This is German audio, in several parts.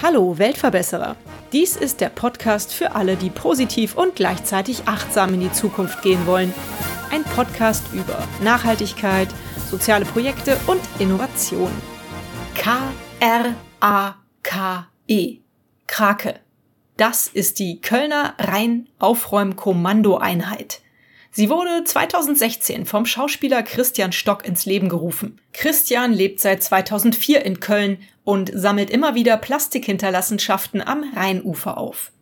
Hallo Weltverbesserer. Dies ist der Podcast für alle, die positiv und gleichzeitig achtsam in die Zukunft gehen wollen. Ein Podcast über Nachhaltigkeit, soziale Projekte und Innovation. K-R-A-K-E. Krake. Das ist die Kölner Rhein-Aufräum-Kommandoeinheit. Sie wurde 2016 vom Schauspieler Christian Stock ins Leben gerufen. Christian lebt seit 2004 in Köln und sammelt immer wieder Plastikhinterlassenschaften am Rheinufer auf.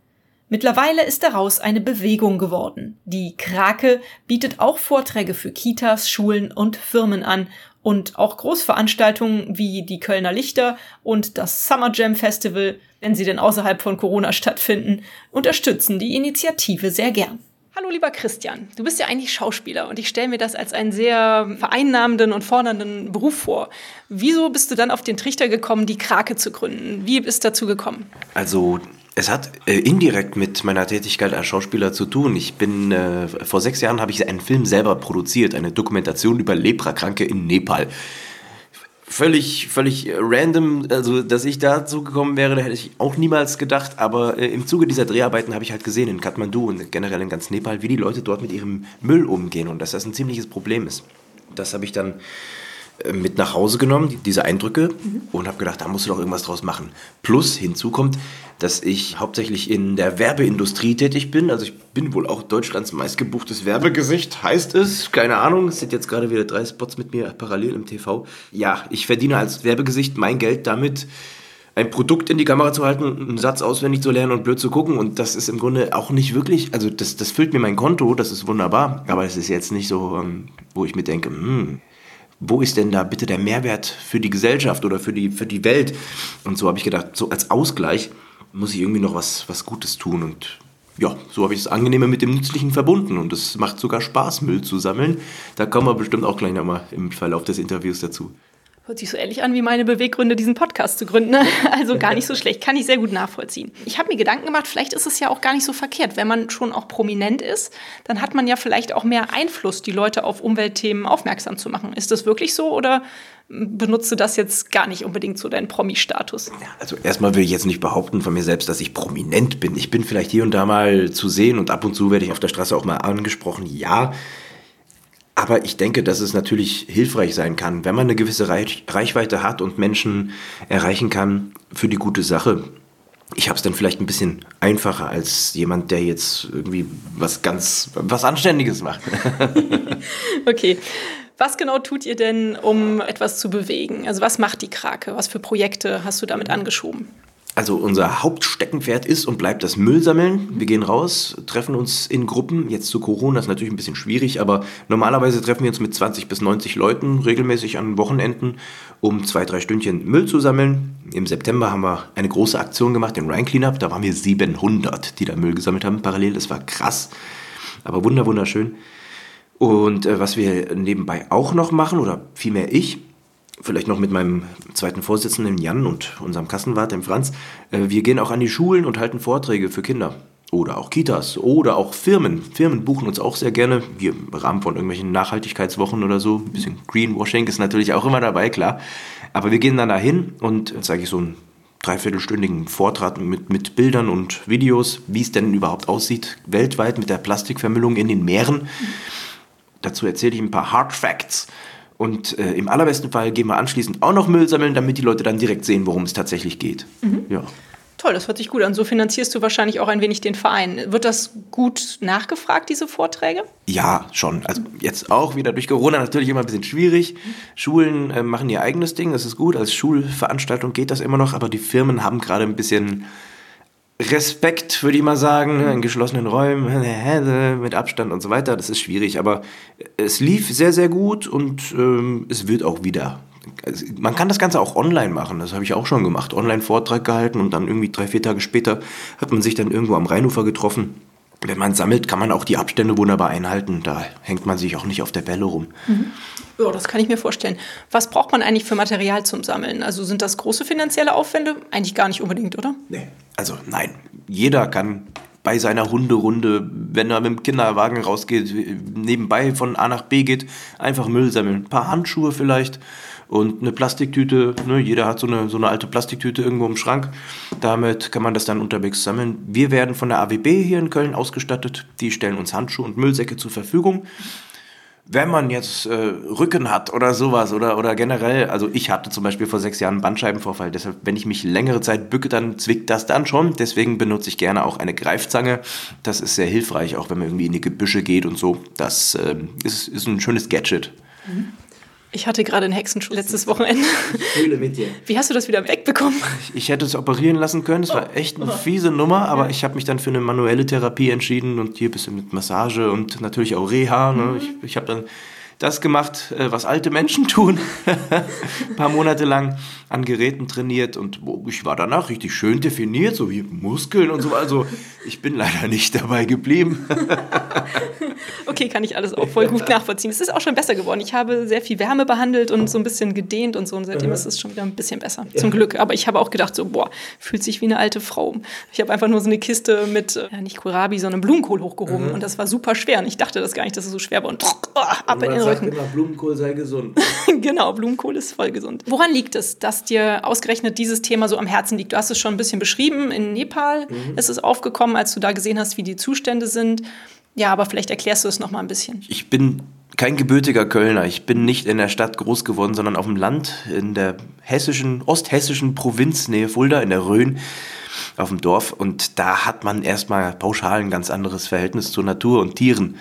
Mittlerweile ist daraus eine Bewegung geworden. Die Krake bietet auch Vorträge für Kitas, Schulen und Firmen an und auch Großveranstaltungen wie die Kölner Lichter und das Summer Jam Festival, wenn sie denn außerhalb von Corona stattfinden, unterstützen die Initiative sehr gern. Hallo lieber Christian, du bist ja eigentlich Schauspieler und ich stelle mir das als einen sehr vereinnahmenden und fordernden Beruf vor. Wieso bist du dann auf den Trichter gekommen, die Krake zu gründen? Wie ist dazu gekommen? Also es hat äh, indirekt mit meiner Tätigkeit als Schauspieler zu tun. Ich bin äh, vor sechs Jahren habe ich einen Film selber produziert, eine Dokumentation über Leprakranke in Nepal völlig, völlig random, also dass ich dazu gekommen wäre, da hätte ich auch niemals gedacht, aber äh, im Zuge dieser Dreharbeiten habe ich halt gesehen in Kathmandu und generell in ganz Nepal, wie die Leute dort mit ihrem Müll umgehen und dass das ein ziemliches Problem ist. Das habe ich dann äh, mit nach Hause genommen, diese Eindrücke, mhm. und habe gedacht, da musst du doch irgendwas draus machen. Plus hinzu kommt, dass ich hauptsächlich in der Werbeindustrie tätig bin. Also ich bin wohl auch Deutschlands meistgebuchtes Werbegesicht, heißt es. Keine Ahnung, es sind jetzt gerade wieder drei Spots mit mir parallel im TV. Ja, ich verdiene als Werbegesicht mein Geld damit, ein Produkt in die Kamera zu halten, einen Satz auswendig zu lernen und blöd zu gucken. Und das ist im Grunde auch nicht wirklich, also das, das füllt mir mein Konto, das ist wunderbar. Aber es ist jetzt nicht so, ähm, wo ich mir denke, hm, wo ist denn da bitte der Mehrwert für die Gesellschaft oder für die, für die Welt? Und so habe ich gedacht, so als Ausgleich muss ich irgendwie noch was, was Gutes tun. Und ja, so habe ich das Angenehme mit dem Nützlichen verbunden. Und es macht sogar Spaß, Müll zu sammeln. Da kommen wir bestimmt auch gleich nochmal im Verlauf des Interviews dazu. Hört sich so ähnlich an wie meine Beweggründe, diesen Podcast zu gründen. Also gar nicht so schlecht, kann ich sehr gut nachvollziehen. Ich habe mir Gedanken gemacht, vielleicht ist es ja auch gar nicht so verkehrt. Wenn man schon auch prominent ist, dann hat man ja vielleicht auch mehr Einfluss, die Leute auf Umweltthemen aufmerksam zu machen. Ist das wirklich so oder benutzt du das jetzt gar nicht unbedingt so deinen Promi-Status? Ja, also erstmal will ich jetzt nicht behaupten von mir selbst, dass ich prominent bin. Ich bin vielleicht hier und da mal zu sehen und ab und zu werde ich auf der Straße auch mal angesprochen. Ja, aber ich denke, dass es natürlich hilfreich sein kann, wenn man eine gewisse Reichweite hat und Menschen erreichen kann für die gute Sache. Ich habe es dann vielleicht ein bisschen einfacher als jemand, der jetzt irgendwie was ganz, was Anständiges macht. okay. Was genau tut ihr denn, um etwas zu bewegen? Also was macht die Krake? Was für Projekte hast du damit angeschoben? Also unser Hauptsteckenpferd ist und bleibt das Müllsammeln. Wir gehen raus, treffen uns in Gruppen. Jetzt zu Corona ist natürlich ein bisschen schwierig, aber normalerweise treffen wir uns mit 20 bis 90 Leuten regelmäßig an Wochenenden, um zwei, drei Stündchen Müll zu sammeln. Im September haben wir eine große Aktion gemacht, den Rhine Cleanup. Da waren wir 700, die da Müll gesammelt haben parallel. Das war krass, aber wunder wunderschön. Und äh, was wir nebenbei auch noch machen, oder vielmehr ich, vielleicht noch mit meinem zweiten Vorsitzenden Jan und unserem Kassenwart, dem Franz. Äh, wir gehen auch an die Schulen und halten Vorträge für Kinder. Oder auch Kitas oder auch Firmen. Firmen buchen uns auch sehr gerne. Wir im Rahmen von irgendwelchen Nachhaltigkeitswochen oder so. Ein bisschen Greenwashing ist natürlich auch immer dabei, klar. Aber wir gehen dann dahin und zeige ich so einen dreiviertelstündigen Vortrag mit, mit Bildern und Videos, wie es denn überhaupt aussieht, weltweit mit der Plastikvermüllung in den Meeren. Dazu erzähle ich ein paar Hard Facts und äh, im allerbesten Fall gehen wir anschließend auch noch Müll sammeln, damit die Leute dann direkt sehen, worum es tatsächlich geht. Mhm. Ja. Toll, das hört sich gut an. So finanzierst du wahrscheinlich auch ein wenig den Verein. Wird das gut nachgefragt, diese Vorträge? Ja, schon. Also jetzt auch wieder durch Corona natürlich immer ein bisschen schwierig. Schulen äh, machen ihr eigenes Ding, das ist gut. Als Schulveranstaltung geht das immer noch, aber die Firmen haben gerade ein bisschen Respekt, würde ich mal sagen, ne, in geschlossenen Räumen, mit Abstand und so weiter. Das ist schwierig, aber es lief sehr, sehr gut und ähm, es wird auch wieder. Also man kann das Ganze auch online machen, das habe ich auch schon gemacht. Online-Vortrag gehalten und dann irgendwie drei, vier Tage später hat man sich dann irgendwo am Rheinufer getroffen. Wenn man sammelt, kann man auch die Abstände wunderbar einhalten. Da hängt man sich auch nicht auf der Bälle rum. Mhm. Ja, das kann ich mir vorstellen. Was braucht man eigentlich für Material zum Sammeln? Also sind das große finanzielle Aufwände? Eigentlich gar nicht unbedingt, oder? Nee, also nein. Jeder kann bei seiner Hunderunde, wenn er mit dem Kinderwagen rausgeht, nebenbei von A nach B geht, einfach Müll sammeln. Ein paar Handschuhe vielleicht und eine Plastiktüte. Ne, jeder hat so eine, so eine alte Plastiktüte irgendwo im Schrank. Damit kann man das dann unterwegs sammeln. Wir werden von der AWB hier in Köln ausgestattet. Die stellen uns Handschuhe und Müllsäcke zur Verfügung wenn man jetzt äh, Rücken hat oder sowas oder, oder generell, also ich hatte zum Beispiel vor sechs Jahren einen Bandscheibenvorfall, deshalb, wenn ich mich längere Zeit bücke, dann zwickt das dann schon. Deswegen benutze ich gerne auch eine Greifzange. Das ist sehr hilfreich, auch wenn man irgendwie in die Gebüsche geht und so. Das äh, ist, ist ein schönes Gadget. Mhm. Ich hatte gerade einen Hexenschuss letztes Wochenende. Ich fühle mit dir. Wie hast du das wieder wegbekommen? Ich, ich hätte es operieren lassen können. Es war echt eine fiese Nummer, aber ich habe mich dann für eine manuelle Therapie entschieden und hier ein bisschen mit Massage und natürlich auch Reha. Ne? Mhm. Ich, ich habe dann das gemacht, äh, was alte Menschen tun. Ein paar Monate lang an Geräten trainiert und ich war danach richtig schön definiert, so wie Muskeln und so. Also ich bin leider nicht dabei geblieben. okay, kann ich alles auch voll gut nachvollziehen. Es ist auch schon besser geworden. Ich habe sehr viel Wärme behandelt und so ein bisschen gedehnt und so und seitdem ist es schon wieder ein bisschen besser. Zum Glück. Aber ich habe auch gedacht, so, boah, fühlt sich wie eine alte Frau. Ich habe einfach nur so eine Kiste mit, ja, nicht Kohlrabi, sondern Blumenkohl hochgehoben mhm. und das war super schwer. Und ich dachte das gar nicht, dass es so schwer war und oh, ab in den Rücken. Immer, Blumenkohl sei gesund. genau, Blumenkohl ist voll gesund. Woran liegt es, dass dir ausgerechnet dieses Thema so am Herzen liegt? Du hast es schon ein bisschen beschrieben. In Nepal mhm. ist es aufgekommen, als du da gesehen hast, wie die Zustände sind. Ja, aber vielleicht erklärst du es noch mal ein bisschen. Ich bin kein gebürtiger Kölner. Ich bin nicht in der Stadt groß geworden, sondern auf dem Land in der hessischen, osthessischen Provinz Nähe Fulda in der Rhön auf dem Dorf und da hat man erstmal pauschal ein ganz anderes Verhältnis zur Natur und Tieren.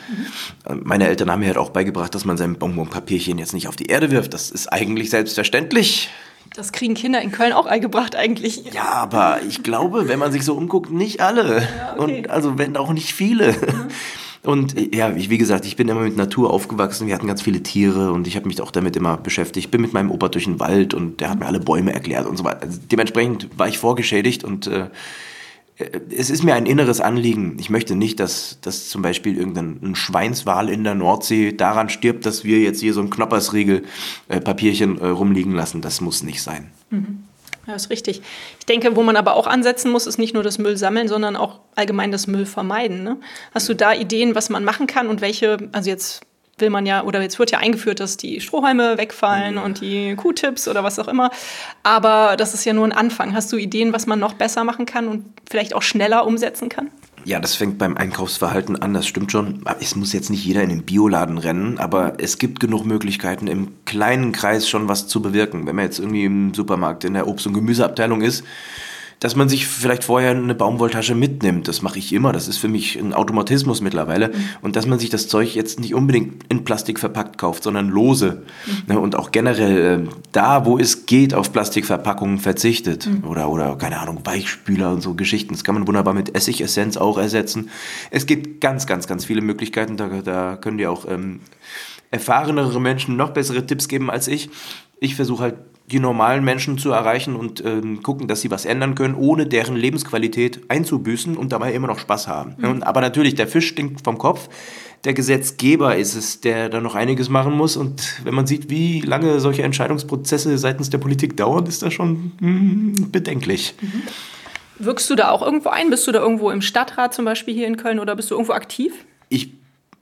Mhm. Meine Eltern haben mir halt auch beigebracht, dass man sein Bonbonpapierchen jetzt nicht auf die Erde wirft. Das ist eigentlich selbstverständlich. Das kriegen Kinder in Köln auch eingebracht eigentlich. Ja, aber ich glaube, wenn man sich so umguckt, nicht alle. Ja, okay. Und also wenn auch nicht viele. Mhm. Und ja, wie gesagt, ich bin immer mit Natur aufgewachsen. Wir hatten ganz viele Tiere und ich habe mich auch damit immer beschäftigt. Ich bin mit meinem Opa durch den Wald und der hat mir alle Bäume erklärt und so weiter. Also dementsprechend war ich vorgeschädigt und äh, es ist mir ein inneres Anliegen. Ich möchte nicht, dass, dass zum Beispiel irgendein Schweinswal in der Nordsee daran stirbt, dass wir jetzt hier so ein Knoppersriegel äh, äh, rumliegen lassen. Das muss nicht sein. Mhm. Ja, ist richtig. Ich denke, wo man aber auch ansetzen muss, ist nicht nur das Müll sammeln, sondern auch allgemein das Müll vermeiden. Ne? Hast du da Ideen, was man machen kann und welche, also jetzt will man ja, oder jetzt wird ja eingeführt, dass die Strohhalme wegfallen mhm. und die Q-Tips oder was auch immer. Aber das ist ja nur ein Anfang. Hast du Ideen, was man noch besser machen kann und vielleicht auch schneller umsetzen kann? Ja, das fängt beim Einkaufsverhalten an, das stimmt schon. Es muss jetzt nicht jeder in den Bioladen rennen, aber es gibt genug Möglichkeiten, im kleinen Kreis schon was zu bewirken. Wenn man jetzt irgendwie im Supermarkt in der Obst- und Gemüseabteilung ist, dass man sich vielleicht vorher eine Baumwolltasche mitnimmt. Das mache ich immer. Das ist für mich ein Automatismus mittlerweile. Mhm. Und dass man sich das Zeug jetzt nicht unbedingt in Plastik verpackt kauft, sondern lose. Mhm. Und auch generell äh, da, wo es geht, auf Plastikverpackungen verzichtet. Mhm. Oder, oder, keine Ahnung, Weichspüler und so Geschichten. Das kann man wunderbar mit Essigessenz auch ersetzen. Es gibt ganz, ganz, ganz viele Möglichkeiten. Da, da können dir auch ähm, erfahrenere Menschen noch bessere Tipps geben als ich. Ich versuche halt die normalen Menschen zu erreichen und ähm, gucken, dass sie was ändern können, ohne deren Lebensqualität einzubüßen und dabei immer noch Spaß haben. Mhm. Aber natürlich, der Fisch stinkt vom Kopf. Der Gesetzgeber ist es, der da noch einiges machen muss. Und wenn man sieht, wie lange solche Entscheidungsprozesse seitens der Politik dauern, ist das schon mm, bedenklich. Mhm. Wirkst du da auch irgendwo ein? Bist du da irgendwo im Stadtrat zum Beispiel hier in Köln oder bist du irgendwo aktiv? Ich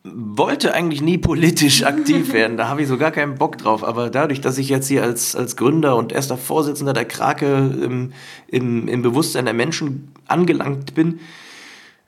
wollte eigentlich nie politisch aktiv werden, da habe ich so gar keinen Bock drauf. Aber dadurch, dass ich jetzt hier als, als Gründer und erster Vorsitzender der Krake im, im, im Bewusstsein der Menschen angelangt bin,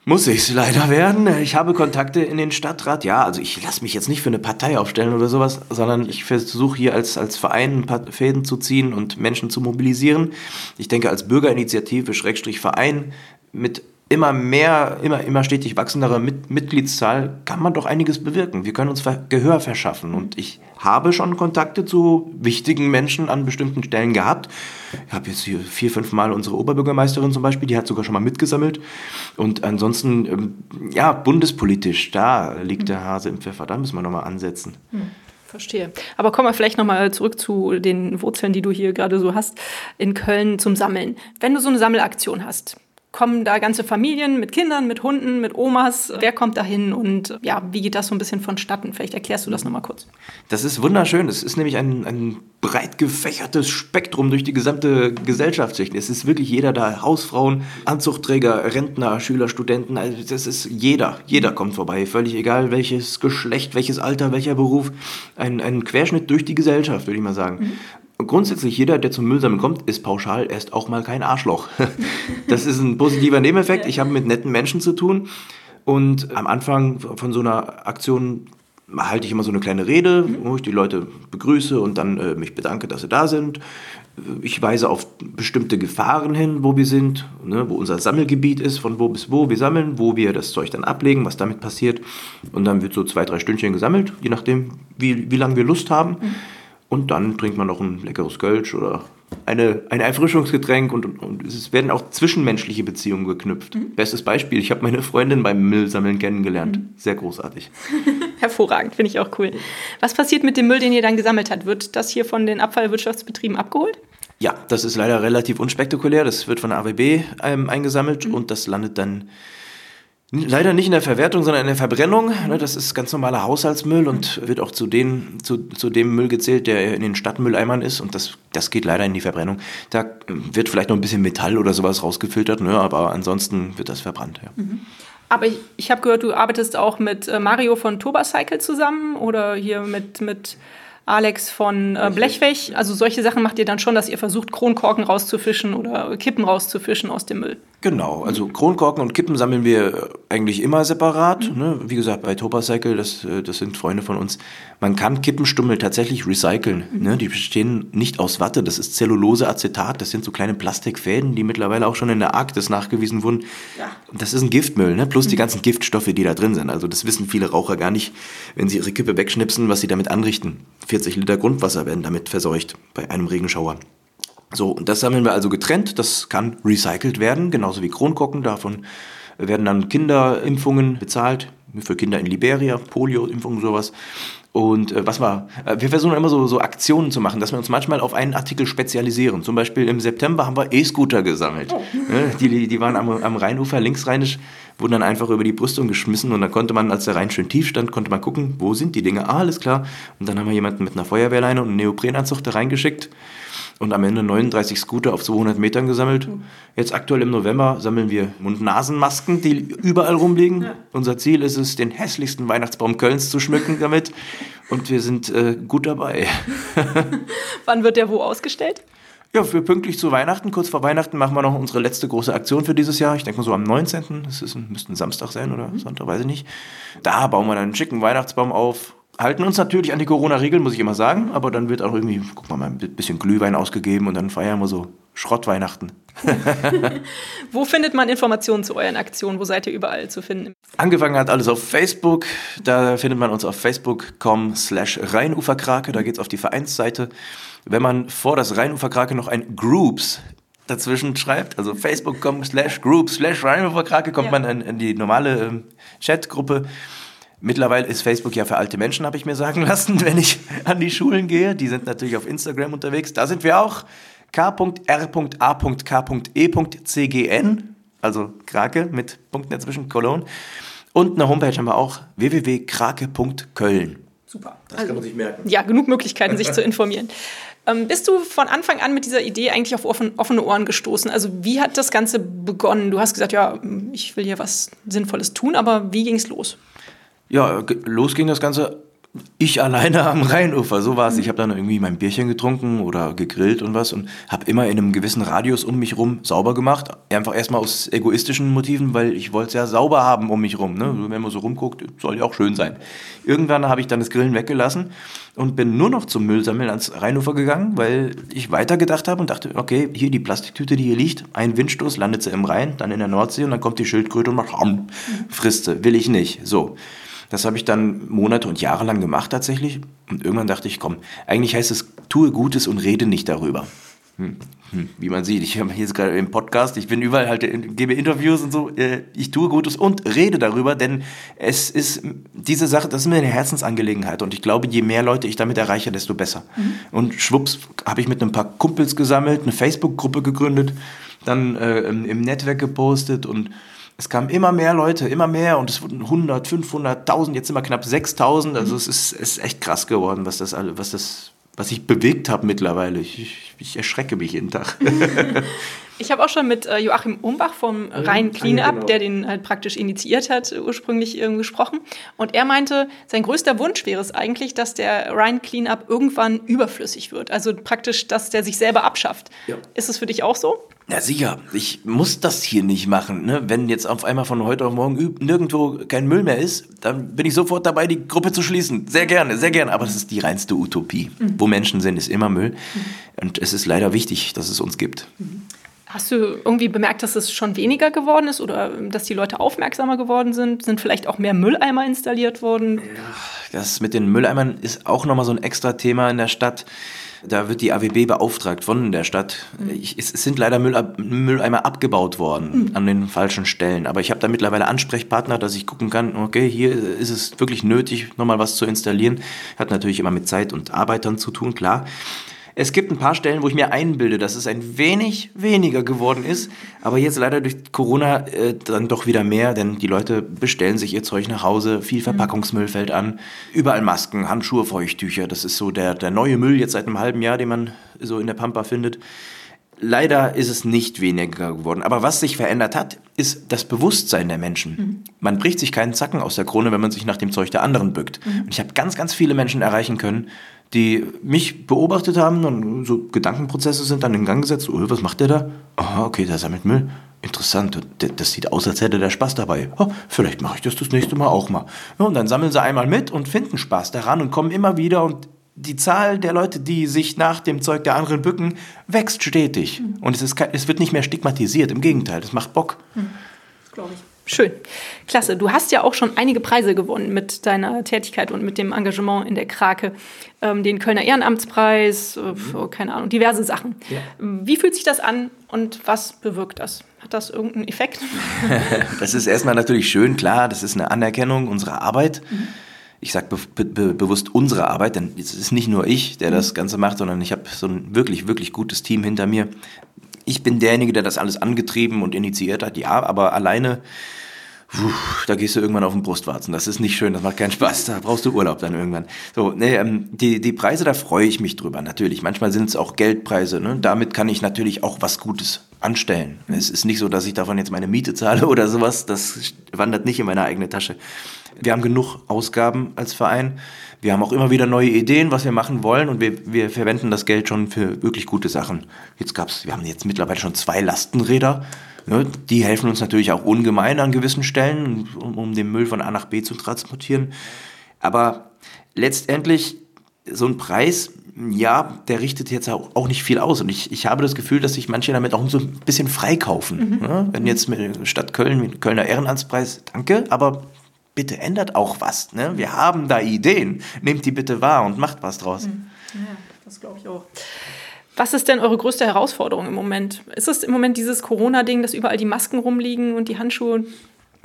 muss ich es leider werden. Ich habe Kontakte in den Stadtrat. Ja, also ich lasse mich jetzt nicht für eine Partei aufstellen oder sowas, sondern ich versuche hier als, als Verein ein paar Fäden zu ziehen und Menschen zu mobilisieren. Ich denke, als Bürgerinitiative, Schrägstrich Verein, mit immer mehr, immer, immer stetig wachsendere Mit Mitgliedszahl kann man doch einiges bewirken. Wir können uns Gehör verschaffen. Und ich habe schon Kontakte zu wichtigen Menschen an bestimmten Stellen gehabt. Ich habe jetzt hier vier, fünf Mal unsere Oberbürgermeisterin zum Beispiel, die hat sogar schon mal mitgesammelt. Und ansonsten, ähm, ja, bundespolitisch, da liegt der Hase im Pfeffer, da müssen wir nochmal ansetzen. Hm. Verstehe. Aber kommen wir vielleicht nochmal zurück zu den Wurzeln, die du hier gerade so hast, in Köln zum Sammeln. Wenn du so eine Sammelaktion hast, kommen da ganze Familien mit Kindern, mit Hunden, mit Omas? Wer kommt da hin und ja, wie geht das so ein bisschen vonstatten? Vielleicht erklärst du das nochmal kurz. Das ist wunderschön. Es ist nämlich ein, ein breit gefächertes Spektrum durch die gesamte Gesellschaftsschicht. Es ist wirklich jeder da. Hausfrauen, Anzuchtträger, Rentner, Schüler, Studenten. Also das ist jeder. Jeder kommt vorbei. Völlig egal, welches Geschlecht, welches Alter, welcher Beruf. Ein, ein Querschnitt durch die Gesellschaft, würde ich mal sagen. Mhm grundsätzlich jeder, der zum Müllsammeln kommt, ist pauschal erst auch mal kein Arschloch. Das ist ein positiver Nebeneffekt. Ich habe mit netten Menschen zu tun und am Anfang von so einer Aktion halte ich immer so eine kleine Rede, wo ich die Leute begrüße und dann äh, mich bedanke, dass sie da sind. Ich weise auf bestimmte Gefahren hin, wo wir sind, ne, wo unser Sammelgebiet ist, von wo bis wo wir sammeln, wo wir das Zeug dann ablegen, was damit passiert. Und dann wird so zwei, drei Stündchen gesammelt, je nachdem, wie, wie lange wir Lust haben. Mhm. Und dann trinkt man noch ein leckeres Kölsch oder eine, ein Erfrischungsgetränk und, und es werden auch zwischenmenschliche Beziehungen geknüpft. Mhm. Bestes Beispiel, ich habe meine Freundin beim Müllsammeln kennengelernt. Mhm. Sehr großartig. Hervorragend, finde ich auch cool. Was passiert mit dem Müll, den ihr dann gesammelt habt? Wird das hier von den Abfallwirtschaftsbetrieben abgeholt? Ja, das ist leider relativ unspektakulär. Das wird von der AWB ähm, eingesammelt mhm. und das landet dann Leider nicht in der Verwertung, sondern in der Verbrennung. Ne, das ist ganz normaler Haushaltsmüll und wird auch zu, den, zu, zu dem Müll gezählt, der in den Stadtmülleimern ist. Und das, das geht leider in die Verbrennung. Da wird vielleicht noch ein bisschen Metall oder sowas rausgefiltert, ne, aber ansonsten wird das verbrannt. Ja. Mhm. Aber ich, ich habe gehört, du arbeitest auch mit äh, Mario von Turbacycle zusammen oder hier mit, mit Alex von äh, Blechweg. Also solche Sachen macht ihr dann schon, dass ihr versucht, Kronkorken rauszufischen oder Kippen rauszufischen aus dem Müll. Genau, also Kronkorken und Kippen sammeln wir eigentlich immer separat. Mhm. Ne? Wie gesagt, bei Topacycle, das, äh, das sind Freunde von uns. Man kann Kippenstummel tatsächlich recyceln. Mhm. Ne? Die bestehen nicht aus Watte, das ist Zellulose-Acetat. Das sind so kleine Plastikfäden, die mittlerweile auch schon in der Arktis nachgewiesen wurden. Ja. Das ist ein Giftmüll, ne? plus mhm. die ganzen Giftstoffe, die da drin sind. Also das wissen viele Raucher gar nicht, wenn sie ihre Kippe wegschnipsen, was sie damit anrichten. 40 Liter Grundwasser werden damit verseucht bei einem Regenschauer. So, und das sammeln wir also getrennt. Das kann recycelt werden, genauso wie Kronkorken. Davon werden dann Kinderimpfungen bezahlt, für Kinder in Liberia, Polio-Impfungen, sowas. Und äh, was war, äh, wir versuchen immer so, so Aktionen zu machen, dass wir uns manchmal auf einen Artikel spezialisieren. Zum Beispiel im September haben wir E-Scooter gesammelt. Oh. die, die waren am, am Rheinufer linksrheinisch, wurden dann einfach über die Brüstung geschmissen und dann konnte man, als der Rhein schön tief stand, konnte man gucken, wo sind die Dinge. Ah, alles klar. Und dann haben wir jemanden mit einer Feuerwehrleine und einem Neoprenanzug da reingeschickt und am Ende 39 Scooter auf 200 Metern gesammelt. Jetzt aktuell im November sammeln wir Mund-Nasen-Masken, die überall rumliegen. Ja. Unser Ziel ist es, den hässlichsten Weihnachtsbaum Kölns zu schmücken damit. Und wir sind äh, gut dabei. Wann wird der wo ausgestellt? Ja, für pünktlich zu Weihnachten, kurz vor Weihnachten, machen wir noch unsere letzte große Aktion für dieses Jahr. Ich denke mal so am 19. Das ist, müsste ein Samstag sein oder Sonntag, weiß ich nicht. Da bauen wir dann einen schicken Weihnachtsbaum auf, halten uns natürlich an die Corona-Regeln, muss ich immer sagen, aber dann wird auch irgendwie, guck mal, ein bisschen Glühwein ausgegeben und dann feiern wir so Schrottweihnachten. Wo findet man Informationen zu euren Aktionen? Wo seid ihr überall zu finden? Angefangen hat alles auf Facebook. Da findet man uns auf facebook.com slash Rheinuferkrake. Da geht es auf die Vereinsseite. Wenn man vor das Rheinuferkrake noch ein Groups dazwischen schreibt, also facebook.com slash groups slash Rheinuferkrake, kommt ja. man in, in, die normale ähm, Chatgruppe. Mittlerweile ist Facebook ja für alte Menschen, habe ich mir sagen lassen, wenn ich an die Schulen gehe. Die sind natürlich auf Instagram unterwegs. Da sind wir auch. k.r.a.k.e.cgn, also Krake mit Punkten dazwischen, Cologne. Und eine Homepage haben wir auch, www.krake.köln. Super. Das also, kann man sich merken. Ja, genug Möglichkeiten, sich zu informieren. Ähm, bist du von Anfang an mit dieser Idee eigentlich auf offen, offene Ohren gestoßen? Also wie hat das Ganze begonnen? Du hast gesagt, ja, ich will hier was Sinnvolles tun, aber wie ging es los? Ja, los ging das Ganze ich alleine am Rheinufer, so war es. Ich habe dann irgendwie mein Bierchen getrunken oder gegrillt und was und habe immer in einem gewissen Radius um mich rum sauber gemacht. Einfach erstmal aus egoistischen Motiven, weil ich wollte es ja sauber haben um mich rum. Ne? Wenn man so rumguckt, soll ja auch schön sein. Irgendwann habe ich dann das Grillen weggelassen und bin nur noch zum Müllsammeln ans Rheinufer gegangen, weil ich weitergedacht habe und dachte, okay, hier die Plastiktüte, die hier liegt, ein Windstoß landet sie im Rhein, dann in der Nordsee und dann kommt die Schildkröte und macht, frisst sie. Will ich nicht. So. Das habe ich dann Monate und Jahre lang gemacht tatsächlich. Und irgendwann dachte ich, komm, eigentlich heißt es, tue Gutes und rede nicht darüber. Hm. Hm. Wie man sieht, ich habe jetzt gerade im Podcast, ich bin überall halt, gebe Interviews und so, äh, ich tue Gutes und rede darüber, denn es ist diese Sache, das ist mir eine Herzensangelegenheit und ich glaube, je mehr Leute ich damit erreiche, desto besser. Mhm. Und schwupps habe ich mit ein paar Kumpels gesammelt, eine Facebook-Gruppe gegründet dann äh, im Netzwerk gepostet und es kamen immer mehr Leute, immer mehr und es wurden 100, 500, 1000, jetzt sind wir knapp 6000. Also es ist, es ist echt krass geworden, was das, was das, was ich bewegt habe mittlerweile. Ich, ich, erschrecke mich jeden Tag. Ich habe auch schon mit äh, Joachim Umbach vom Rhein Cleanup, genau. der den halt praktisch initiiert hat, ursprünglich ähm, gesprochen. Und er meinte, sein größter Wunsch wäre es eigentlich, dass der Rhein Cleanup irgendwann überflüssig wird. Also praktisch, dass der sich selber abschafft. Ja. Ist es für dich auch so? Ja, sicher. Ich muss das hier nicht machen. Ne? Wenn jetzt auf einmal von heute auf morgen nirgendwo kein Müll mehr ist, dann bin ich sofort dabei, die Gruppe zu schließen. Sehr gerne, sehr gerne. Aber das ist die reinste Utopie. Mhm. Wo Menschen sind, ist immer Müll. Mhm. Und es ist leider wichtig, dass es uns gibt. Mhm. Hast du irgendwie bemerkt, dass es schon weniger geworden ist oder dass die Leute aufmerksamer geworden sind? Sind vielleicht auch mehr Mülleimer installiert worden? Das mit den Mülleimern ist auch nochmal so ein extra Thema in der Stadt. Da wird die AWB beauftragt von der Stadt. Mhm. Ich, es sind leider Mülleimer abgebaut worden mhm. an den falschen Stellen. Aber ich habe da mittlerweile Ansprechpartner, dass ich gucken kann, okay, hier ist es wirklich nötig, nochmal was zu installieren. Hat natürlich immer mit Zeit und Arbeitern zu tun, klar. Es gibt ein paar Stellen, wo ich mir einbilde, dass es ein wenig weniger geworden ist, aber jetzt leider durch Corona äh, dann doch wieder mehr, denn die Leute bestellen sich ihr Zeug nach Hause, viel Verpackungsmüll fällt an, überall Masken, Handschuhe, Feuchttücher, das ist so der, der neue Müll jetzt seit einem halben Jahr, den man so in der Pampa findet. Leider ist es nicht weniger geworden. Aber was sich verändert hat, ist das Bewusstsein der Menschen. Mhm. Man bricht sich keinen Zacken aus der Krone, wenn man sich nach dem Zeug der anderen bückt. Mhm. Und ich habe ganz, ganz viele Menschen erreichen können, die mich beobachtet haben und so Gedankenprozesse sind dann in Gang gesetzt. Oh, was macht der da? Aha, okay, der sammelt Müll. Interessant, das sieht aus, als hätte der Spaß dabei. Oh, vielleicht mache ich das das nächste Mal auch mal. Ja, und dann sammeln sie einmal mit und finden Spaß daran und kommen immer wieder und die Zahl der Leute, die sich nach dem Zeug der anderen bücken, wächst stetig. Mhm. Und es, ist, es wird nicht mehr stigmatisiert, im Gegenteil, es macht Bock. Mhm. Glaube ich. Schön. Klasse. Du hast ja auch schon einige Preise gewonnen mit deiner Tätigkeit und mit dem Engagement in der Krake. Ähm, den Kölner Ehrenamtspreis, äh, mhm. keine Ahnung, diverse Sachen. Ja. Wie fühlt sich das an und was bewirkt das? Hat das irgendeinen Effekt? das ist erstmal natürlich schön, klar. Das ist eine Anerkennung unserer Arbeit. Mhm. Ich sage be be bewusst unsere Arbeit, denn es ist nicht nur ich, der das mhm. Ganze macht, sondern ich habe so ein wirklich, wirklich gutes Team hinter mir. Ich bin derjenige, der das alles angetrieben und initiiert hat, ja, aber alleine Puh, da gehst du irgendwann auf den Brustwarzen. Das ist nicht schön, das macht keinen Spaß. Da brauchst du Urlaub dann irgendwann. So, nee, ähm, die, die Preise, da freue ich mich drüber, natürlich. Manchmal sind es auch Geldpreise. Ne? Damit kann ich natürlich auch was Gutes anstellen. Es ist nicht so, dass ich davon jetzt meine Miete zahle oder sowas. Das wandert nicht in meine eigene Tasche. Wir haben genug Ausgaben als Verein. Wir haben auch immer wieder neue Ideen, was wir machen wollen und wir, wir verwenden das Geld schon für wirklich gute Sachen. Jetzt gab's, wir haben jetzt mittlerweile schon zwei Lastenräder Ne, die helfen uns natürlich auch ungemein an gewissen Stellen, um, um den Müll von A nach B zu transportieren. Aber letztendlich so ein Preis, ja, der richtet jetzt auch, nicht viel aus. Und ich, ich habe das Gefühl, dass sich manche damit auch so ein bisschen freikaufen. Mhm. Ne? Wenn jetzt mit Stadt Köln mit Kölner Ehrenamtspreis, danke, aber bitte ändert auch was. Ne? Wir haben da Ideen. Nehmt die bitte wahr und macht was draus. Mhm. Ja, das glaube ich auch. Was ist denn eure größte Herausforderung im Moment? Ist es im Moment dieses Corona-Ding, dass überall die Masken rumliegen und die Handschuhe?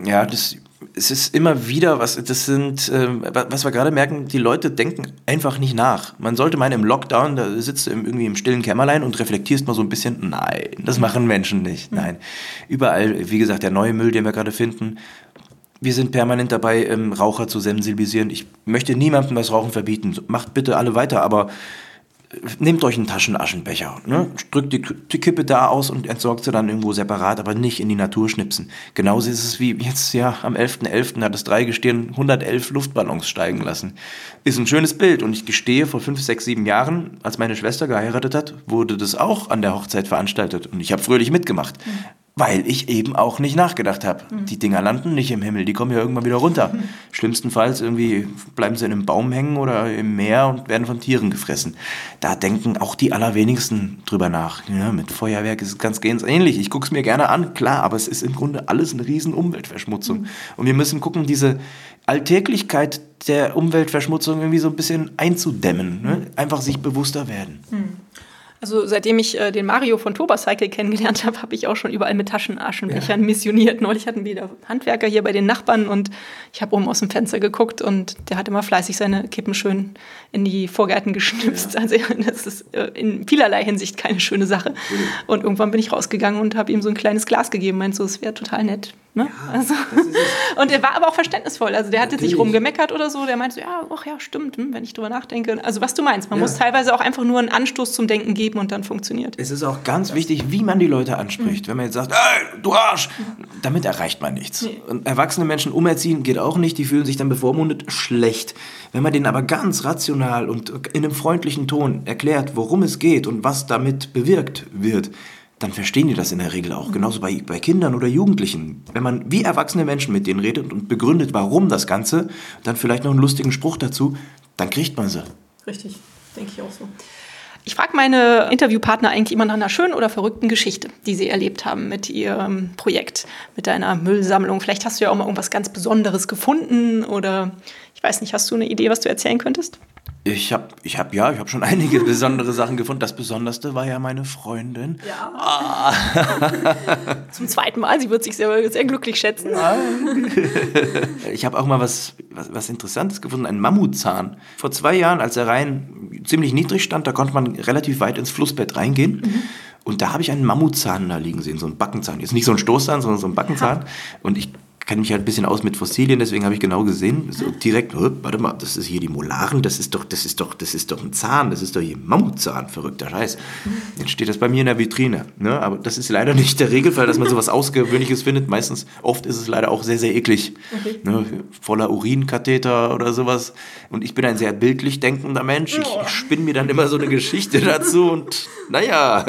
Ja, das, es ist immer wieder was, das sind, äh, was wir gerade merken, die Leute denken einfach nicht nach. Man sollte meinen, im Lockdown, da sitzt du irgendwie im stillen Kämmerlein und reflektierst mal so ein bisschen. Nein, das machen Menschen nicht. Hm. Nein. Überall, wie gesagt, der neue Müll, den wir gerade finden. Wir sind permanent dabei, ähm, Raucher zu sensibilisieren. Ich möchte niemandem das Rauchen verbieten. Macht bitte alle weiter, aber nehmt euch einen Taschenaschenbecher, ne? drückt die, die, Kippe da aus und entsorgt sie dann irgendwo separat, aber nicht in die Natur schnipsen. Genauso ist es wie jetzt ja am 11.11. .11. hat das Dreigestirn 111 Luftballons steigen lassen. Ist ein schönes Bild und ich gestehe, vor fünf, sechs, sieben Jahren, als meine Schwester geheiratet hat, wurde das auch an der Hochzeit veranstaltet und ich habe fröhlich mitgemacht. Mhm weil ich eben auch nicht nachgedacht habe. Mhm. Die Dinger landen nicht im Himmel, die kommen ja irgendwann wieder runter. Mhm. Schlimmstenfalls irgendwie bleiben sie in einem Baum hängen oder im Meer und werden von Tieren gefressen. Da denken auch die allerwenigsten drüber nach. Ja, mit Feuerwerk ist es ganz ganz ähnlich. Ich gucke es mir gerne an, klar, aber es ist im Grunde alles eine riesen Umweltverschmutzung. Mhm. Und wir müssen gucken, diese Alltäglichkeit der Umweltverschmutzung irgendwie so ein bisschen einzudämmen. Ne? Einfach sich bewusster werden. Also seitdem ich äh, den Mario von Turbocycle kennengelernt habe, habe ich auch schon überall mit Taschenaschenbechern ja. missioniert. Neulich hatten wir wieder Handwerker hier bei den Nachbarn und ich habe oben aus dem Fenster geguckt und der hat immer fleißig seine Kippen schön in die Vorgärten geschnipst. Ja. Also das ist äh, in vielerlei Hinsicht keine schöne Sache. Mhm. Und irgendwann bin ich rausgegangen und habe ihm so ein kleines Glas gegeben. Meint so, es wäre total nett. Ne? Ja, also, und er war aber auch verständnisvoll. Also der hat jetzt nicht rumgemeckert oder so. Der meinte so, ja, ach ja, stimmt, hm, wenn ich drüber nachdenke. Also was du meinst, man muss teilweise auch einfach nur einen Anstoß zum Denken geben und dann funktioniert. Es ist auch ganz wichtig, wie man die Leute anspricht. Mhm. Wenn man jetzt sagt, hey, du Arsch, damit erreicht man nichts. Nee. Und erwachsene Menschen umerziehen geht auch nicht. Die fühlen sich dann bevormundet schlecht. Wenn man denen aber ganz rational und in einem freundlichen Ton erklärt, worum es geht und was damit bewirkt wird, dann verstehen die das in der Regel auch. Genauso bei, bei Kindern oder Jugendlichen. Wenn man wie erwachsene Menschen mit denen redet und begründet, warum das Ganze, dann vielleicht noch einen lustigen Spruch dazu, dann kriegt man sie. Richtig, denke ich auch so. Ich frage meine Interviewpartner eigentlich immer nach einer schönen oder verrückten Geschichte, die sie erlebt haben mit ihrem Projekt, mit deiner Müllsammlung. Vielleicht hast du ja auch mal irgendwas ganz Besonderes gefunden oder ich weiß nicht, hast du eine Idee, was du erzählen könntest? Ich habe, ich hab, ja, ich habe schon einige besondere Sachen gefunden. Das Besonderste war ja meine Freundin. Ja. Ah. Zum zweiten Mal. Sie wird sich sehr, sehr glücklich schätzen. ich habe auch mal was, was, was, Interessantes gefunden. Ein Mammutzahn. Vor zwei Jahren, als er rein ziemlich niedrig stand, da konnte man relativ weit ins Flussbett reingehen. Mhm. Und da habe ich einen Mammutzahn da liegen sehen, so einen Backenzahn. Jetzt nicht so ein Stoßzahn, sondern so ein Backenzahn. Ja. Und ich kenne mich halt ein bisschen aus mit Fossilien, deswegen habe ich genau gesehen, so direkt, warte mal, das ist hier die Molaren, das ist doch, das ist doch, das ist doch ein Zahn, das ist doch hier Mammutzahn, verrückter Scheiß. Jetzt steht das bei mir in der Vitrine, ne? aber das ist leider nicht der Regelfall, dass man sowas Ausgewöhnliches findet. Meistens, oft ist es leider auch sehr, sehr eklig, okay. ne? voller Urinkatheter oder sowas. Und ich bin ein sehr bildlich denkender Mensch, ich, ich spinne mir dann immer so eine Geschichte dazu und naja,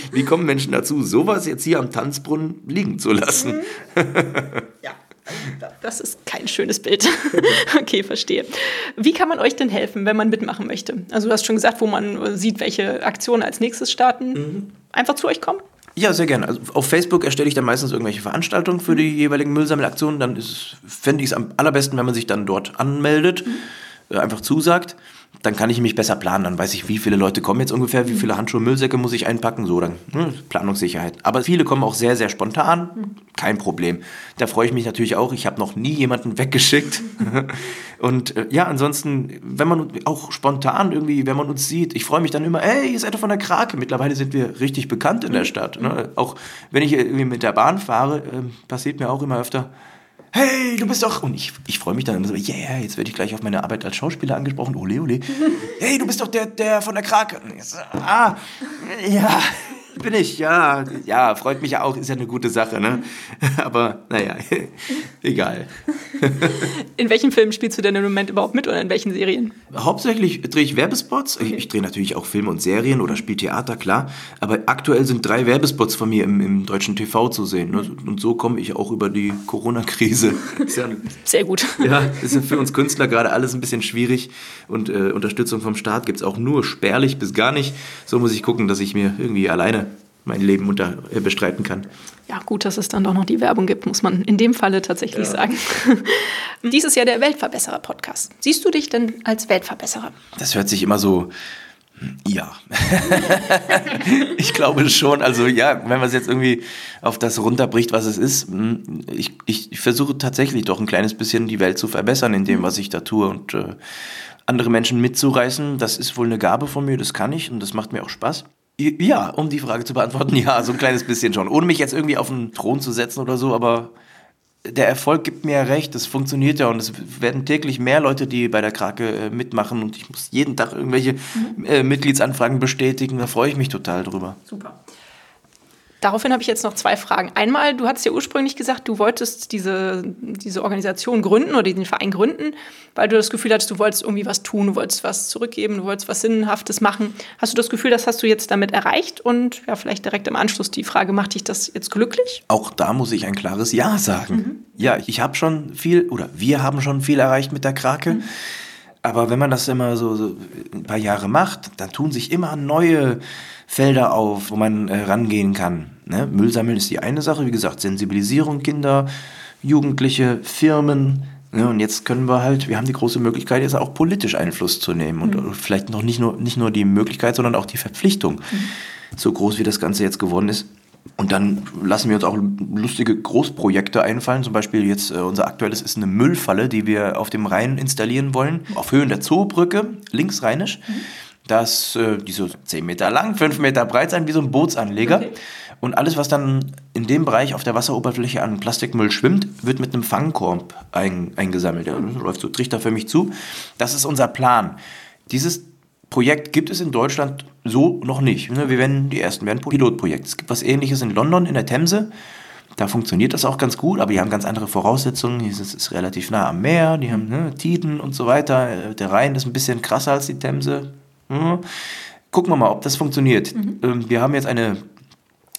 wie kommen Menschen dazu, sowas jetzt hier am Tanzbrunnen liegen zu lassen? Das ist kein schönes Bild. okay, verstehe. Wie kann man euch denn helfen, wenn man mitmachen möchte? Also du hast schon gesagt, wo man sieht, welche Aktionen als nächstes starten. Mhm. Einfach zu euch kommen? Ja, sehr gerne. Also auf Facebook erstelle ich dann meistens irgendwelche Veranstaltungen für die jeweiligen Müllsammelaktionen. Dann fände ich es am allerbesten, wenn man sich dann dort anmeldet, mhm. einfach zusagt dann kann ich mich besser planen. Dann weiß ich, wie viele Leute kommen jetzt ungefähr, wie viele Handschuhe, Müllsäcke muss ich einpacken, so dann ne, Planungssicherheit. Aber viele kommen auch sehr, sehr spontan, kein Problem. Da freue ich mich natürlich auch. Ich habe noch nie jemanden weggeschickt. Und äh, ja, ansonsten, wenn man auch spontan irgendwie, wenn man uns sieht, ich freue mich dann immer, hey, ihr seid doch von der Krake. Mittlerweile sind wir richtig bekannt in der Stadt. Ne? Auch wenn ich irgendwie mit der Bahn fahre, äh, passiert mir auch immer öfter, hey, du bist doch. Und ich, ich freue mich dann immer so, yeah, jetzt werde ich gleich auf meine Arbeit als Schauspieler angesprochen. Ole, ole. Hey, du bist doch der, der von der Krake. ah, ja bin ich, ja. Ja, freut mich ja auch, ist ja eine gute Sache, ne? Aber naja, egal. In welchen Filmen spielst du denn im Moment überhaupt mit oder in welchen Serien? Hauptsächlich drehe ich Werbespots. Ich, ich drehe natürlich auch Filme und Serien oder spiele Theater, klar. Aber aktuell sind drei Werbespots von mir im, im deutschen TV zu sehen. Ne? Und so komme ich auch über die Corona-Krise. Ja, Sehr gut. Ja, ist für uns Künstler gerade alles ein bisschen schwierig. Und äh, Unterstützung vom Staat gibt es auch nur spärlich bis gar nicht. So muss ich gucken, dass ich mir irgendwie alleine mein Leben unter, äh, bestreiten kann. Ja, gut, dass es dann doch noch die Werbung gibt, muss man in dem Falle tatsächlich ja. sagen. Dies ist ja der Weltverbesserer-Podcast. Siehst du dich denn als Weltverbesserer? Das hört sich immer so. Hm, ja, ich glaube schon. Also ja, wenn man es jetzt irgendwie auf das runterbricht, was es ist, hm, ich, ich, ich versuche tatsächlich doch ein kleines bisschen die Welt zu verbessern in dem, mhm. was ich da tue und äh, andere Menschen mitzureißen. Das ist wohl eine Gabe von mir, das kann ich und das macht mir auch Spaß. Ja, um die Frage zu beantworten, ja, so ein kleines bisschen schon. Ohne mich jetzt irgendwie auf den Thron zu setzen oder so, aber der Erfolg gibt mir ja recht, es funktioniert ja und es werden täglich mehr Leute, die bei der Krake äh, mitmachen und ich muss jeden Tag irgendwelche mhm. äh, Mitgliedsanfragen bestätigen, da freue ich mich total drüber. Super. Daraufhin habe ich jetzt noch zwei Fragen. Einmal, du hattest ja ursprünglich gesagt, du wolltest diese, diese Organisation gründen oder den Verein gründen, weil du das Gefühl hattest, du wolltest irgendwie was tun, du wolltest was zurückgeben, du wolltest was Sinnhaftes machen. Hast du das Gefühl, das hast du jetzt damit erreicht? Und ja, vielleicht direkt im Anschluss die Frage, macht dich das jetzt glücklich? Auch da muss ich ein klares Ja sagen. Mhm. Ja, ich habe schon viel, oder wir haben schon viel erreicht mit der Krake. Mhm. Aber wenn man das immer so, so ein paar Jahre macht, dann tun sich immer neue Felder auf, wo man äh, rangehen kann. Ne? Müll sammeln ist die eine Sache, wie gesagt, Sensibilisierung Kinder, Jugendliche, Firmen, Ja, und jetzt können wir halt, wir haben die große Möglichkeit, jetzt auch politisch Einfluss zu nehmen und mhm. vielleicht noch nicht nur, nicht nur die Möglichkeit, sondern auch die Verpflichtung, mhm. so groß wie das Ganze jetzt geworden ist. Und dann lassen wir uns auch lustige Großprojekte einfallen. Zum Beispiel jetzt äh, unser aktuelles ist eine Müllfalle, die wir auf dem Rhein installieren wollen, auf Höhen der Zoobrücke, linksrheinisch. Mhm. Das, äh, die so 10 Meter lang, 5 Meter breit sein, wie so ein Bootsanleger. Okay. Und alles, was dann in dem Bereich auf der Wasseroberfläche an Plastikmüll schwimmt, wird mit einem Fangkorb ein, eingesammelt. Der läuft so trichterförmig zu. Das ist unser Plan. Dieses Projekt gibt es in Deutschland so noch nicht. Ne, wir werden die ersten werden Pilotprojekt. Es gibt was ähnliches in London in der Themse. Da funktioniert das auch ganz gut, aber die haben ganz andere Voraussetzungen. Es ist relativ nah am Meer, die haben ne, Tiden und so weiter. Der Rhein ist ein bisschen krasser als die Themse. Hm. Gucken wir mal, ob das funktioniert. Mhm. Ähm, wir haben jetzt eine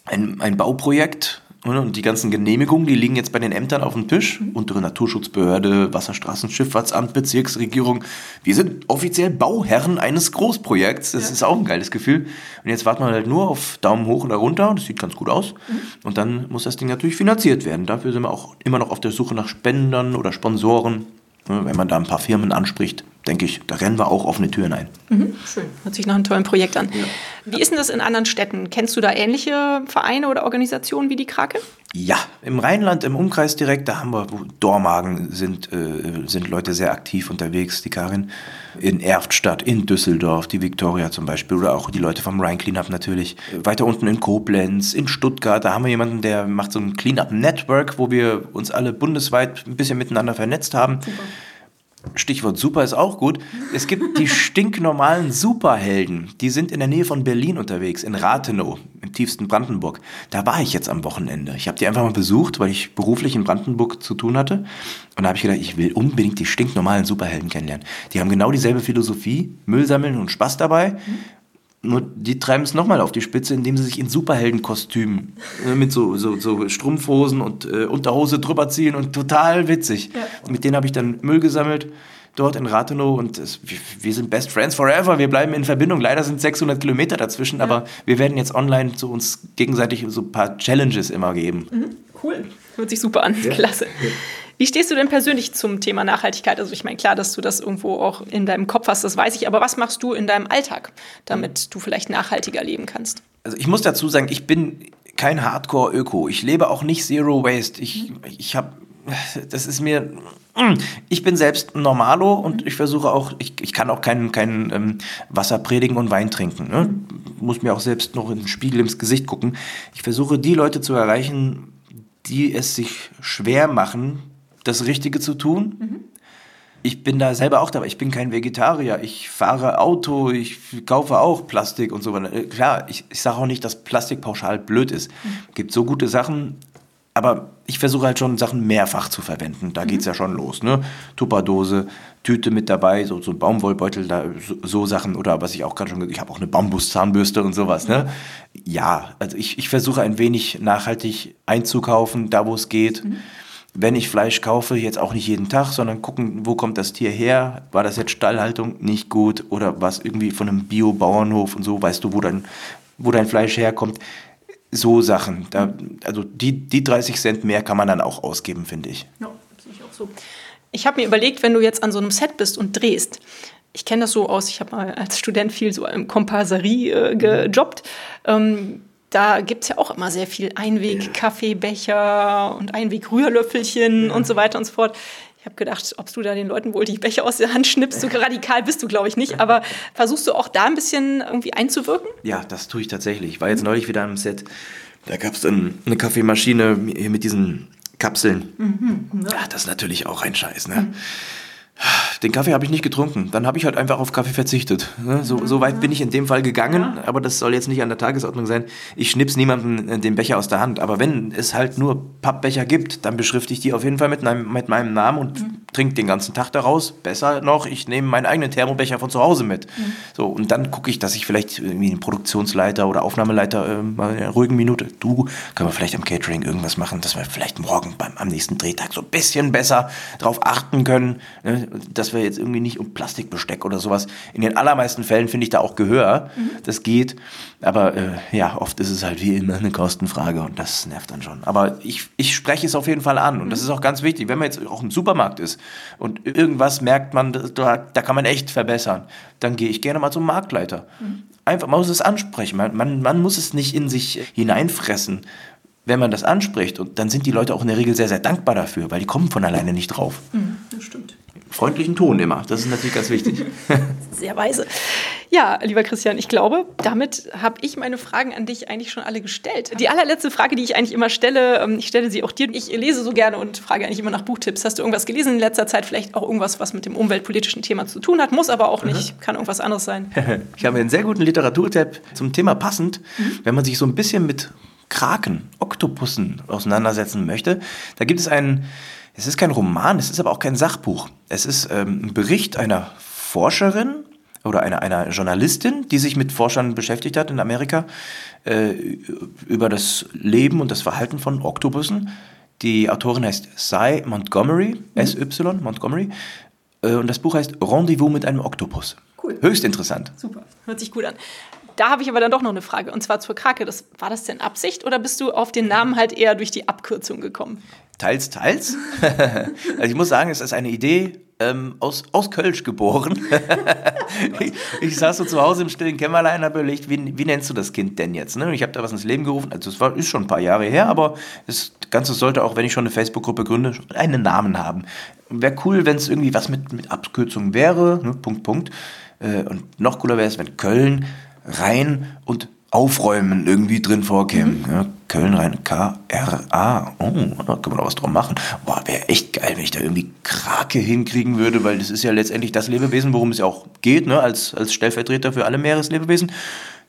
ein, ein Bauprojekt und die ganzen Genehmigungen, die liegen jetzt bei den Ämtern auf dem Tisch. Untere Naturschutzbehörde, Wasserstraßenschifffahrtsamt, Bezirksregierung. Wir sind offiziell Bauherren eines Großprojekts. Das ja. ist auch ein geiles Gefühl. Und jetzt warten wir halt nur auf Daumen hoch oder runter. Das sieht ganz gut aus. Mhm. Und dann muss das Ding natürlich finanziert werden. Dafür sind wir auch immer noch auf der Suche nach Spendern oder Sponsoren. Wenn man da ein paar Firmen anspricht, denke ich, da rennen wir auch offene Türen ein. Mhm, schön. Hört sich nach einem tollen Projekt an. Ja. Wie ist denn das in anderen Städten? Kennst du da ähnliche Vereine oder Organisationen wie die Krake? Ja, im Rheinland, im Umkreis direkt, da haben wir, Dormagen sind, äh, sind Leute sehr aktiv unterwegs, die Karin. In Erftstadt, in Düsseldorf, die Viktoria zum Beispiel oder auch die Leute vom Rhein Cleanup natürlich. Weiter unten in Koblenz, in Stuttgart, da haben wir jemanden, der macht so ein Cleanup Network, wo wir uns alle bundesweit ein bisschen miteinander vernetzt haben. Super Stichwort Super ist auch gut. Es gibt die stinknormalen Superhelden. Die sind in der Nähe von Berlin unterwegs, in Rathenow, im tiefsten Brandenburg. Da war ich jetzt am Wochenende. Ich habe die einfach mal besucht, weil ich beruflich in Brandenburg zu tun hatte. Und da habe ich gedacht, ich will unbedingt die stinknormalen Superhelden kennenlernen. Die haben genau dieselbe Philosophie, Müll sammeln und Spaß dabei. Nur die treiben es nochmal auf die Spitze, indem sie sich in Superheldenkostümen äh, mit so, so, so Strumpfhosen und äh, Unterhose drüber ziehen und total witzig. Ja. Mit denen habe ich dann Müll gesammelt dort in Rathenow und es, wir, wir, sind Best Friends Forever. Wir bleiben in Verbindung. Leider sind 600 Kilometer dazwischen, ja. aber wir werden jetzt online zu uns gegenseitig so ein paar Challenges immer geben. Mhm. Cool. Hört sich super an. Ja. Klasse. Wie stehst du denn persönlich zum Thema Nachhaltigkeit? Also ich meine, klar, dass du das irgendwo auch in deinem Kopf hast, das weiß ich, aber was machst du in deinem Alltag, damit du vielleicht nachhaltiger leben kannst? Also ich muss dazu sagen, ich bin kein Hardcore-Öko. Ich lebe auch nicht Zero Waste. Ich, ich habe, das ist mir, ich bin selbst ein Normalo und ich versuche auch, ich, ich kann auch kein, kein ähm, Wasser predigen und Wein trinken. Ne? Muss mir auch selbst noch in den Spiegel ins Gesicht gucken. Ich versuche die Leute zu erreichen, die es sich schwer machen, das Richtige zu tun. Mhm. Ich bin da selber auch dabei. Ich bin kein Vegetarier. Ich fahre Auto, ich kaufe auch Plastik und so weiter. Äh, klar, ich, ich sage auch nicht, dass Plastik pauschal blöd ist. Mhm. Gibt so gute Sachen, aber ich versuche halt schon Sachen mehrfach zu verwenden. Da mhm. geht es ja schon los. Ne? Tupperdose, Tüte mit dabei, so, so ein Baumwollbeutel, da, so, so Sachen. Oder was ich auch gerade schon gesagt habe, ich habe auch eine Bambuszahnbürste und sowas. Ne? Ja, also ich, ich versuche ein wenig nachhaltig einzukaufen, da wo es geht. Mhm wenn ich Fleisch kaufe, jetzt auch nicht jeden Tag, sondern gucken, wo kommt das Tier her? War das jetzt Stallhaltung nicht gut oder was irgendwie von einem Bio-Bauernhof und so, weißt du, wo dein, wo dein Fleisch herkommt? So Sachen. Da, also die, die 30 Cent mehr kann man dann auch ausgeben, finde ich. Ja, sehe ich auch so. Ich habe mir überlegt, wenn du jetzt an so einem Set bist und drehst, ich kenne das so aus, ich habe mal als Student viel so im Komparserie äh, gejobbt. Ähm, da gibt es ja auch immer sehr viel Einweg-Kaffeebecher und Einweg-Rührlöffelchen ja. und so weiter und so fort. Ich habe gedacht, ob du da den Leuten wohl die Becher aus der Hand schnippst. So radikal bist du, glaube ich, nicht. Aber versuchst du auch da ein bisschen irgendwie einzuwirken? Ja, das tue ich tatsächlich. Ich war jetzt neulich wieder am Set. Da gab es dann eine Kaffeemaschine mit diesen Kapseln. Mhm, ja. das ist natürlich auch ein Scheiß, ne? Mhm. Den Kaffee habe ich nicht getrunken. Dann habe ich halt einfach auf Kaffee verzichtet. Ne? So, so weit bin ich in dem Fall gegangen, aber das soll jetzt nicht an der Tagesordnung sein. Ich schnips niemandem äh, den Becher aus der Hand. Aber wenn es halt nur Pappbecher gibt, dann beschrifte ich die auf jeden Fall mit, mit meinem Namen und mhm. trinke den ganzen Tag daraus. Besser noch, ich nehme meinen eigenen Thermobecher von zu Hause mit. Mhm. So, und dann gucke ich, dass ich vielleicht irgendwie einen Produktionsleiter oder Aufnahmeleiter äh, mal in einer ruhigen Minute, du, können wir vielleicht am Catering irgendwas machen, dass wir vielleicht morgen beim, am nächsten Drehtag so ein bisschen besser drauf achten können, ne? dass dass wir jetzt irgendwie nicht um Plastikbesteck oder sowas. In den allermeisten Fällen finde ich da auch Gehör. Mhm. Das geht. Aber äh, ja, oft ist es halt wie immer eine Kostenfrage und das nervt dann schon. Aber ich, ich spreche es auf jeden Fall an und mhm. das ist auch ganz wichtig. Wenn man jetzt auch im Supermarkt ist und irgendwas merkt man, da, da kann man echt verbessern, dann gehe ich gerne mal zum Marktleiter. Mhm. Einfach, man muss es ansprechen. Man, man, man muss es nicht in sich hineinfressen wenn man das anspricht, und dann sind die Leute auch in der Regel sehr, sehr dankbar dafür, weil die kommen von alleine nicht drauf. Mhm, das stimmt. Freundlichen Ton immer, das ist natürlich ganz wichtig. Sehr weise. Ja, lieber Christian, ich glaube, damit habe ich meine Fragen an dich eigentlich schon alle gestellt. Die allerletzte Frage, die ich eigentlich immer stelle, ähm, ich stelle sie auch dir. Ich lese so gerne und frage eigentlich immer nach Buchtipps. Hast du irgendwas gelesen in letzter Zeit? Vielleicht auch irgendwas, was mit dem umweltpolitischen Thema zu tun hat, muss aber auch nicht, mhm. kann irgendwas anderes sein. Ich habe einen sehr guten Literaturtipp zum Thema passend, mhm. wenn man sich so ein bisschen mit Kraken, Oktopussen auseinandersetzen möchte. Da gibt es einen, es ist kein Roman, es ist aber auch kein Sachbuch. Es ist ähm, ein Bericht einer Forscherin oder einer, einer Journalistin, die sich mit Forschern beschäftigt hat in Amerika, äh, über das Leben und das Verhalten von Oktopussen. Die Autorin heißt Cy Montgomery, mhm. S-Y Montgomery. Äh, und das Buch heißt Rendezvous mit einem Oktopus. Cool. Höchst interessant. Super, hört sich gut an. Da habe ich aber dann doch noch eine Frage, und zwar zur Krake. Das, war das denn Absicht oder bist du auf den Namen halt eher durch die Abkürzung gekommen? Teils, teils. also ich muss sagen, es ist eine Idee ähm, aus, aus Kölsch geboren. ich, ich, saß so zu Hause im stillen Kämmerlein und habe überlegt, wie, wie nennst du das Kind denn jetzt? Ne? Ich habe da was ins Leben gerufen. Also es war, ist schon ein paar Jahre her, aber das Ganze sollte auch, wenn ich schon eine Facebook-Gruppe gründe, einen Namen haben. Wäre cool, wenn es irgendwie was mit, mit Abkürzung wäre. Ne? Punkt, Punkt. Äh, und noch cooler wäre es, wenn Köln rein und aufräumen irgendwie drin vorkäme. Mhm. Ja, Köln rein, K-R-A. Oh, da können wir noch was drum machen. Boah, wäre echt geil, wenn ich da irgendwie Krake hinkriegen würde, weil das ist ja letztendlich das Lebewesen, worum es ja auch geht, ne, als, als Stellvertreter für alle Meereslebewesen.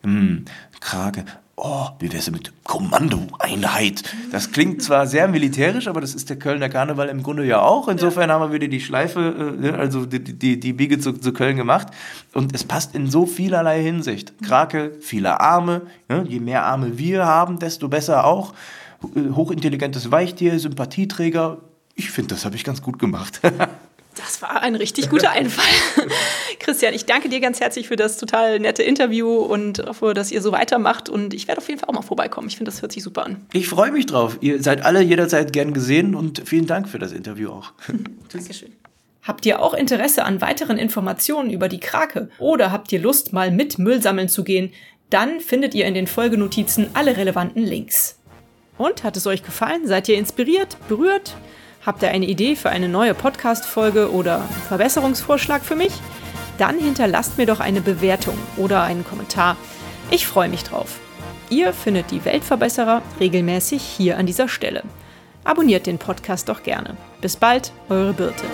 Hm, Krake oh, wie wär's mit Kommandoeinheit? Das klingt zwar sehr militärisch, aber das ist der Kölner Karneval im Grunde ja auch. Insofern haben wir wieder die Schleife, äh, also die, die, die Biege zu, zu Köln gemacht. Und es passt in so vielerlei Hinsicht. Krake, viele Arme. Je mehr Arme wir haben, desto besser auch. Hochintelligentes Weichtier, Sympathieträger. Ich finde, das habe ich ganz gut gemacht. Das war ein richtig guter Einfall. Christian, ich danke dir ganz herzlich für das total nette Interview und dafür, dass ihr so weitermacht. Und ich werde auf jeden Fall auch mal vorbeikommen. Ich finde, das hört sich super an. Ich freue mich drauf. Ihr seid alle jederzeit gern gesehen und vielen Dank für das Interview auch. Dankeschön. Habt ihr auch Interesse an weiteren Informationen über die Krake oder habt ihr Lust, mal mit Müll sammeln zu gehen? Dann findet ihr in den Folgenotizen alle relevanten Links. Und hat es euch gefallen? Seid ihr inspiriert, berührt? Habt ihr eine Idee für eine neue Podcast-Folge oder einen Verbesserungsvorschlag für mich? Dann hinterlasst mir doch eine Bewertung oder einen Kommentar. Ich freue mich drauf. Ihr findet die Weltverbesserer regelmäßig hier an dieser Stelle. Abonniert den Podcast doch gerne. Bis bald, eure Birte.